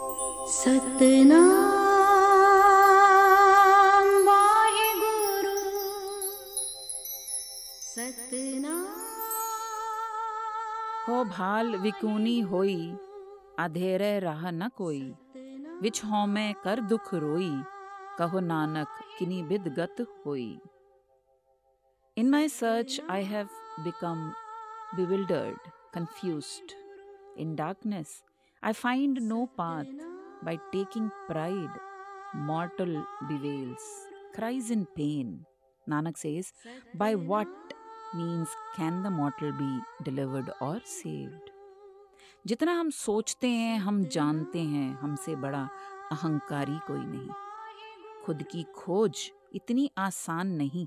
हो भाल विकूनी होई अधेरे राह न कोई। विच हों मैं कर दुख रोई कहो नानक किनी बिद गत होई। In my search, I have become bewildered, confused. In darkness, I find no path. By taking pride, mortal bewails, cries in pain. Nanak says, By what means can the mortal be delivered or saved? जितना हम सोचते हैं हम जानते हैं हमसे बड़ा अहंकारी कोई नहीं खुद की खोज इतनी आसान नहीं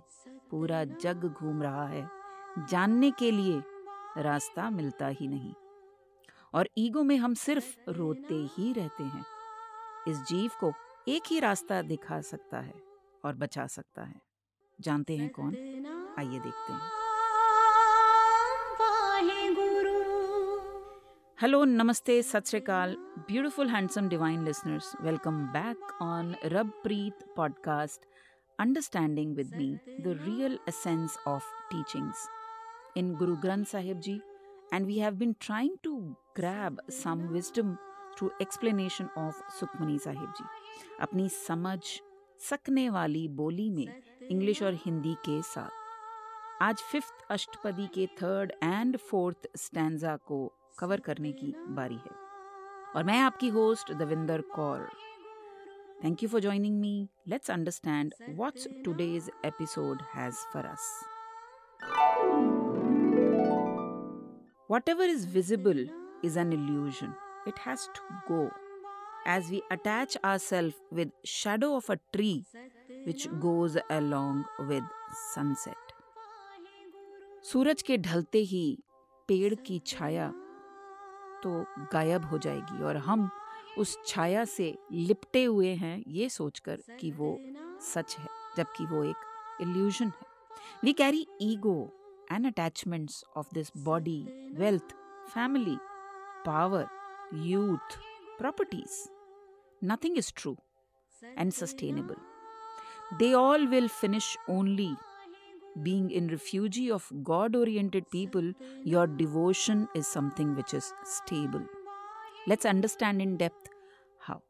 पूरा जग घूम रहा है जानने के लिए रास्ता मिलता ही नहीं और ईगो में हम सिर्फ़ रोते ही रहते हैं। इस जीव को एक ही रास्ता दिखा सकता है और बचा सकता है। जानते हैं कौन? आइए देखते हैं। हेलो, नमस्ते, Sat Sri Akal, beautiful, handsome, divine listeners. Welcome back on Rab Preet podcast, understanding with me, the real essence of teachings. In Guru Granth Sahib ji and we have been trying to grab some wisdom through explanation of Sukhmani Sahib Ji. अपनी समझ सकने वाली बोली में English और हिंदी के साथ। आज फिफ्थ अष्टपदी के थर्ड एंड फोर्थ स्टैंजा को कवर करने की बारी है। और मैं आपकी host Davinder Kaur thank you for joining me let's understand what's today's episode has for us Whatever is visible is an illusion. It has to go. As we attach ourselves with shadow of a tree which goes along with sunset. सूरज के ढलते ही पेड़ की छाया तो गायब हो जाएगी और हम उस छाया से लिपटे हुए हैं ये सोचकर कि वो सच है जबकि वो एक इल्यूजन है we carry ego and attachments of this body, wealth, family, power, youth, properties. Nothing is true and sustainable. They all will finish only being in refugee of God oriented people, your devotion is something which is stable. Let's understand in depth how.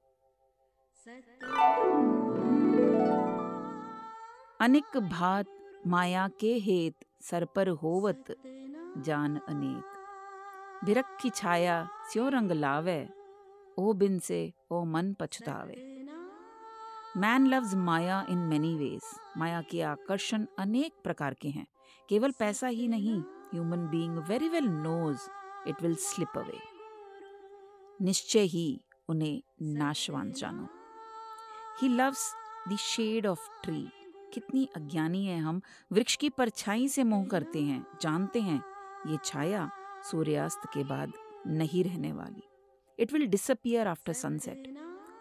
Anik भात माया के हेत sir पर होवत जान अनेक। बिरक की छाया स्यो रंग लावे, ओ बिन से ओ मन पछतावे। Man loves maya in many ways माया के आकर्षण अनेक प्रकार के हैं। केवल पैसा ही नहीं human being very well knows it will slip away निश्चय ही उन्हें नाशवान जानो। He loves the shade of tree कितनी अज्ञानी है हम। वृक्ष की परछाई से मोह करते हैं, जानते हैं, ये छाया सूर्यास्त के बाद नहीं रहने वाली। It will disappear after sunset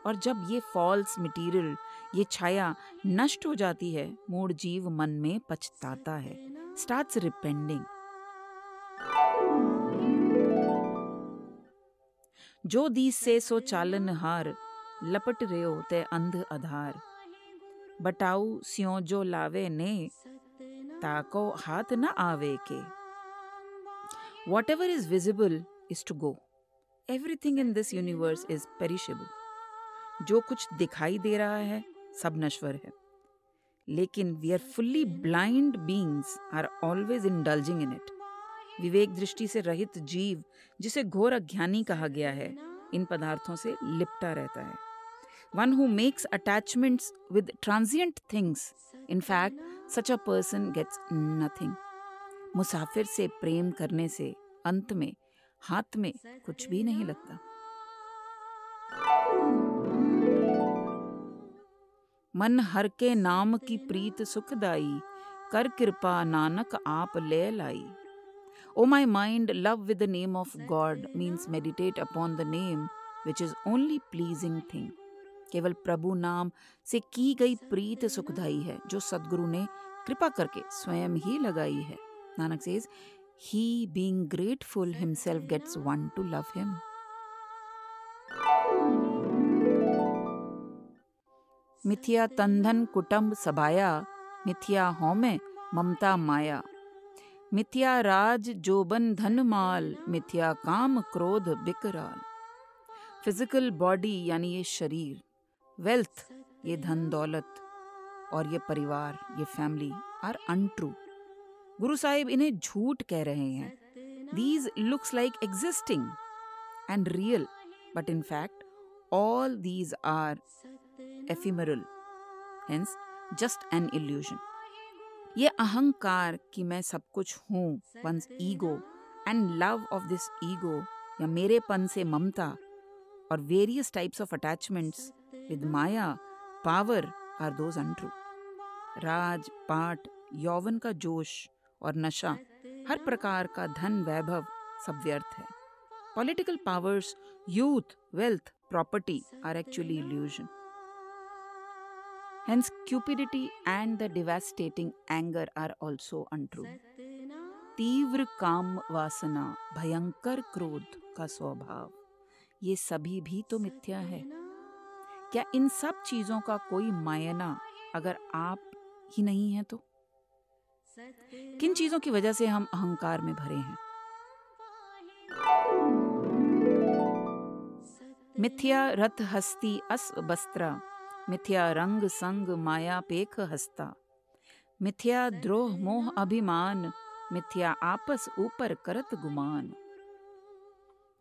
और जब ये फॉल्स मटेरियल ये छाया नष्ट हो जाती है मूड जीव मन में पछताता है। स्टार्ट्स रिपेंडिंग जो दीस से सो चालन हार लपट रहे ते अंध आधार। बटाऊ स्यों जो लावे ने, ताको हाथ न आवे के। Whatever is visible is to go everything in this universe is perishable जो कुछ दिखाई दे रहा है, सब नश्वर है। लेकिन we are fully blind beings are always indulging in it विवेक दृष्टि से रहित जीव, जिसे घोर अज्ञानी कहा गया है, इन पदार्थों से लिपटा रहता है। One who makes attachments with transient things. In fact, such a person gets nothing. मुसाफिर से प्रेम करने से अंत में हाथ में कुछ भी नहीं लगता मन हर के नाम की प्रीत सुखदाई कर कृपा नानक आप ले लाई O my mind, love with the name of God means meditate upon the name which is only pleasing thing. केवल प्रभु नाम से की गई प्रीत सुखदाई है, जो सदगुरु ने कृपा करके स्वयं ही लगाई है। Nanak says he being grateful himself gets one to love him मिथ्या तंधन कुटुंब सबाया मिथ्या हौमे ममता माया। मिथ्या राज जोबन धन माल, मिथ्या काम क्रोध बिकराल। फ़िज़िकल बॉडी यानी ये शरीर। वेल्थ ये धन, दौलत और ये परिवार, ये family are untrue Guru Sahib इन्हें झूठ कह रहे हैं। These looks like existing and real but in fact all these are ephemeral hence just an illusion ये अहंकार कि मैं सब कुछ हूँ one's ego and love of this ego या मेरेपन से ममता और various types of attachments with maya power are those untrue राज पाठ यौवन का जोश और नशा हर प्रकार का धन वैभव सब व्यर्थ है। Political powers youth wealth property are actually illusion Hence, cupidity and the devastating anger are also untrue. तीव्र काम वासना भयंकर क्रोध का स्वभाव। ये सभी भी तो मिथ्या है। क्या इन सब चीज़ों का कोई मायना अगर आप ही नहीं है तो? किन चीज़ों की वजह से हम अहंकार में भरे हैं? मिथ्या रथ हस्ती अस बस्त्रा मिथ्या रंग संग माया पेख हस्ता। मिथ्या द्रोह मोह अभिमान। मिथ्या आपस ऊपर करत गुमान।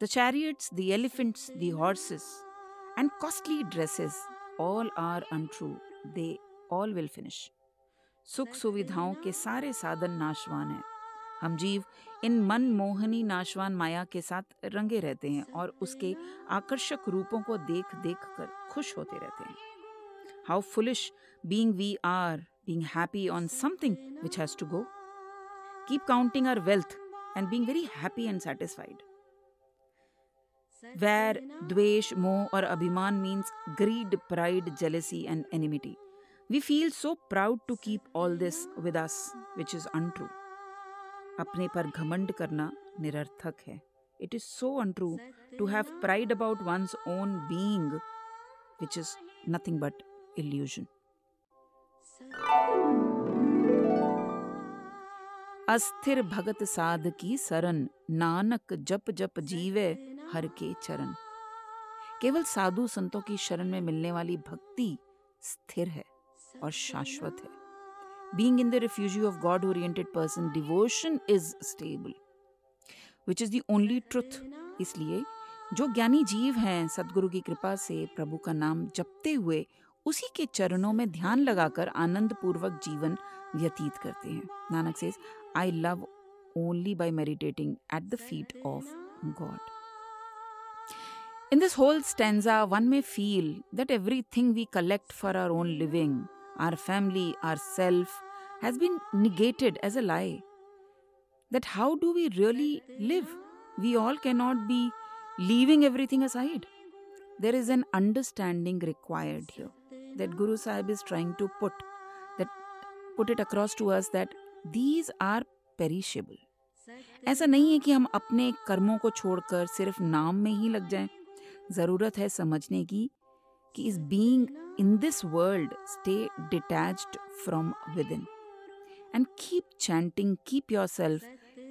The chariots, the elephants, the horses, and costly dresses, all are untrue. They all will finish. सुख सुविधाओं के सारे साधन नाशवान हैं हम जीव इन मन मोहनी नाशवान माया के साथ रंगे रहते हैं और उसके आकर्षक रूपों को देख देख कर खुश होते रहते हैं how foolish being we are being happy on something which has to go keep counting our wealth and being very happy and satisfied वैर, द्वेष, मोह और अभिमान means greed pride jealousy and enmity we feel so proud to keep all this with us which is untrue अपने पर घमंड करना निरर्थक है। It is so untrue to have pride about one's own being which is nothing but illusion अस्थिर भगत साध की सरन नानक जप जप जीवे हर के चरण। केवल साधु संतों की शरण में मिलने वाली भक्ति स्थिर है और शाश्वत है। Being in the refugee of God oriented person devotion is stable which is the only truth इसलिए जो ज्ञानी जीव हैं, सदगुरु की कृपा से प्रभु का नाम जपते हुए उसी के चरणों में ध्यान लगाकर आनंद पूर्वक जीवन व्यतीत करते हैं। Nanak says I love only by meditating at the feet of God In this whole stanza, one may feel that everything we collect for our own living, our family, our self, has been negated as a lie. That how do we really live? We all cannot be leaving everything aside. There is an understanding required here that Guru Sahib is trying to put that put it across to us that these are perishable. ऐसा नहीं है कि हम अपने कर्मों को छोड़कर सिर्फ नाम में ही लग जाएं ज़रूरत है समझने की कि इस being in this world stay detached from within and keep chanting keep yourself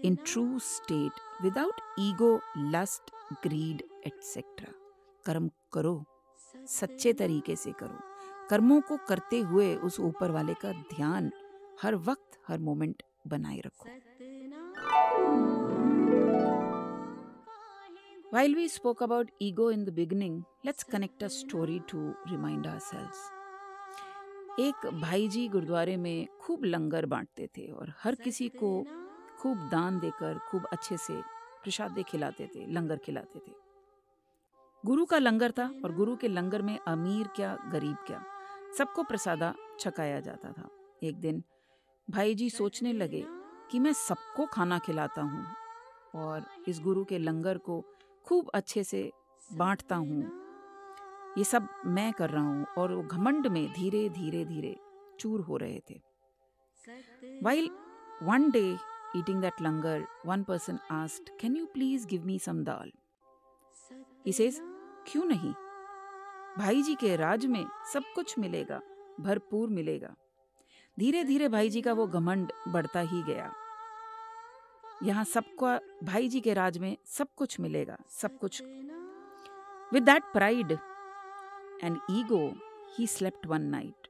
in true state without ego lust greed etcetera कर्म करो, सच्चे तरीके से करो। कर्मों को करते हुए उस ऊपर वाले का ध्यान हर वक्त, हर मोमेंट बनाए रखो। While we spoke about ego in the beginning, let's connect a story to remind ourselves. एक भाई जी गुरुद्वारे में खूब लंगर बांटते थे और हर किसी को खूब दान देकर खूब अच्छे से प्रसादे खिलाते थे लंगर खिलाते थे गुरु का लंगर था और गुरु के लंगर में अमीर क्या गरीब क्या सबको प्रसादा छकाया जाता था एक दिन भाई जी सोचने लगे कि मैं सबको खाना खिलाता हूँ और इस गुरु के लंगर को खूब अच्छे से बांटता हूँ। ये सब मैं कर रहा हूँ और वो घमंड में धीरे धीरे धीरे चूर हो रहे थे। While one day eating that langar one person asked can you please give me some dal says क्यों नहीं? भाई जी के राज में सब कुछ मिलेगा, भरपूर मिलेगा। धीरे धीरे भाई जी का वो घमंड बढ़ता ही गया। यहाँ सबका, भाई जी के राज में सब कुछ मिलेगा, सब कुछ। With that pride and ego he slept one night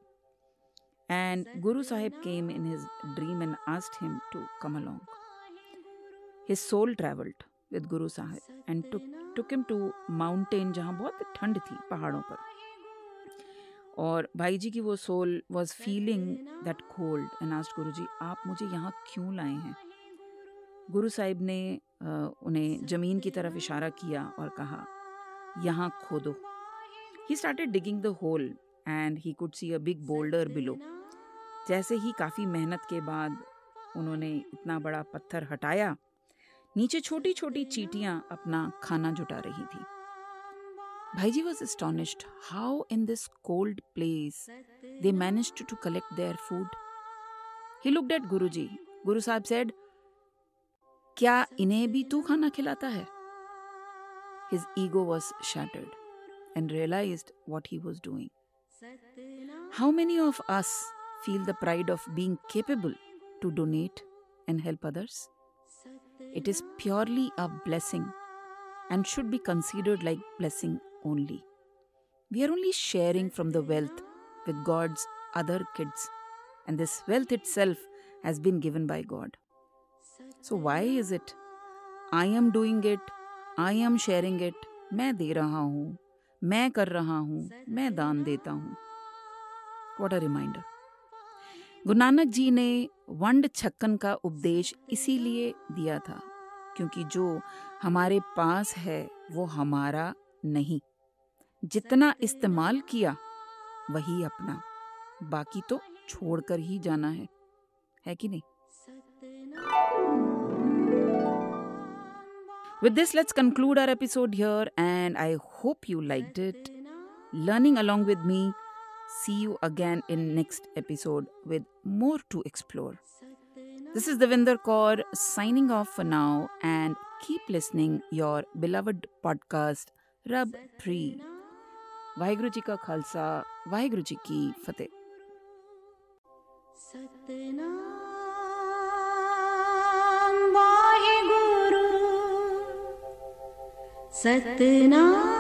and Guru Sahib came in his dream and asked him to come along his soul travelled with Guru Sahib and took him to mountain जहाँ बहुत ठंड थी पहाड़ों पर। और भाई जी की वो soul was feeling that cold and asked Guru ji, आप मुझे यहाँ क्यों लाए हैं? गुरु साहिब ने उन्हें ज़मीन की तरफ़ इशारा किया और कहा, यहाँ खोदो। He started digging the hole and he could see a big boulder below जैसे ही काफ़ी मेहनत के बाद उन्होंने इतना बड़ा पत्थर हटाया, नीचे छोटी छोटी चीटियाँ अपना खाना जुटा रही थी। Bhaiji was astonished how in this cold place they manage to collect their food he looked at Guru ji Guru साहब सेड क्या इन्हें भी तू खाना खिलाता है His ego was shattered and realized what he was doing. How many of us feel the pride of being capable to donate and help others? It is purely a blessing and should be considered like blessing only. We are only sharing from the wealth with God's other kids, and this wealth itself has been given by God. So, why is it I am doing it I am sharing it मैं दे रहा हूँ. मैं कर रहा हूँ. मैं दान देता हूँ. What a reminder Guru Nanak ji ने वंड छक्कन का उपदेश इसीलिए दिया था क्योंकि जो हमारे पास है वो हमारा नहीं। जितना इस्तेमाल किया वही अपना। बाकी तो छोड़कर ही जाना है। है कि नहीं? With this, let's conclude our episode here, and I hope you liked it. Learning along with me. See you again in next episode with more to explore. This is Devinder Kaur signing off for now and keep listening your beloved podcast Rab Pri. Vaheguru ka Khalsa, Vaheguru ki Fateh. सत्य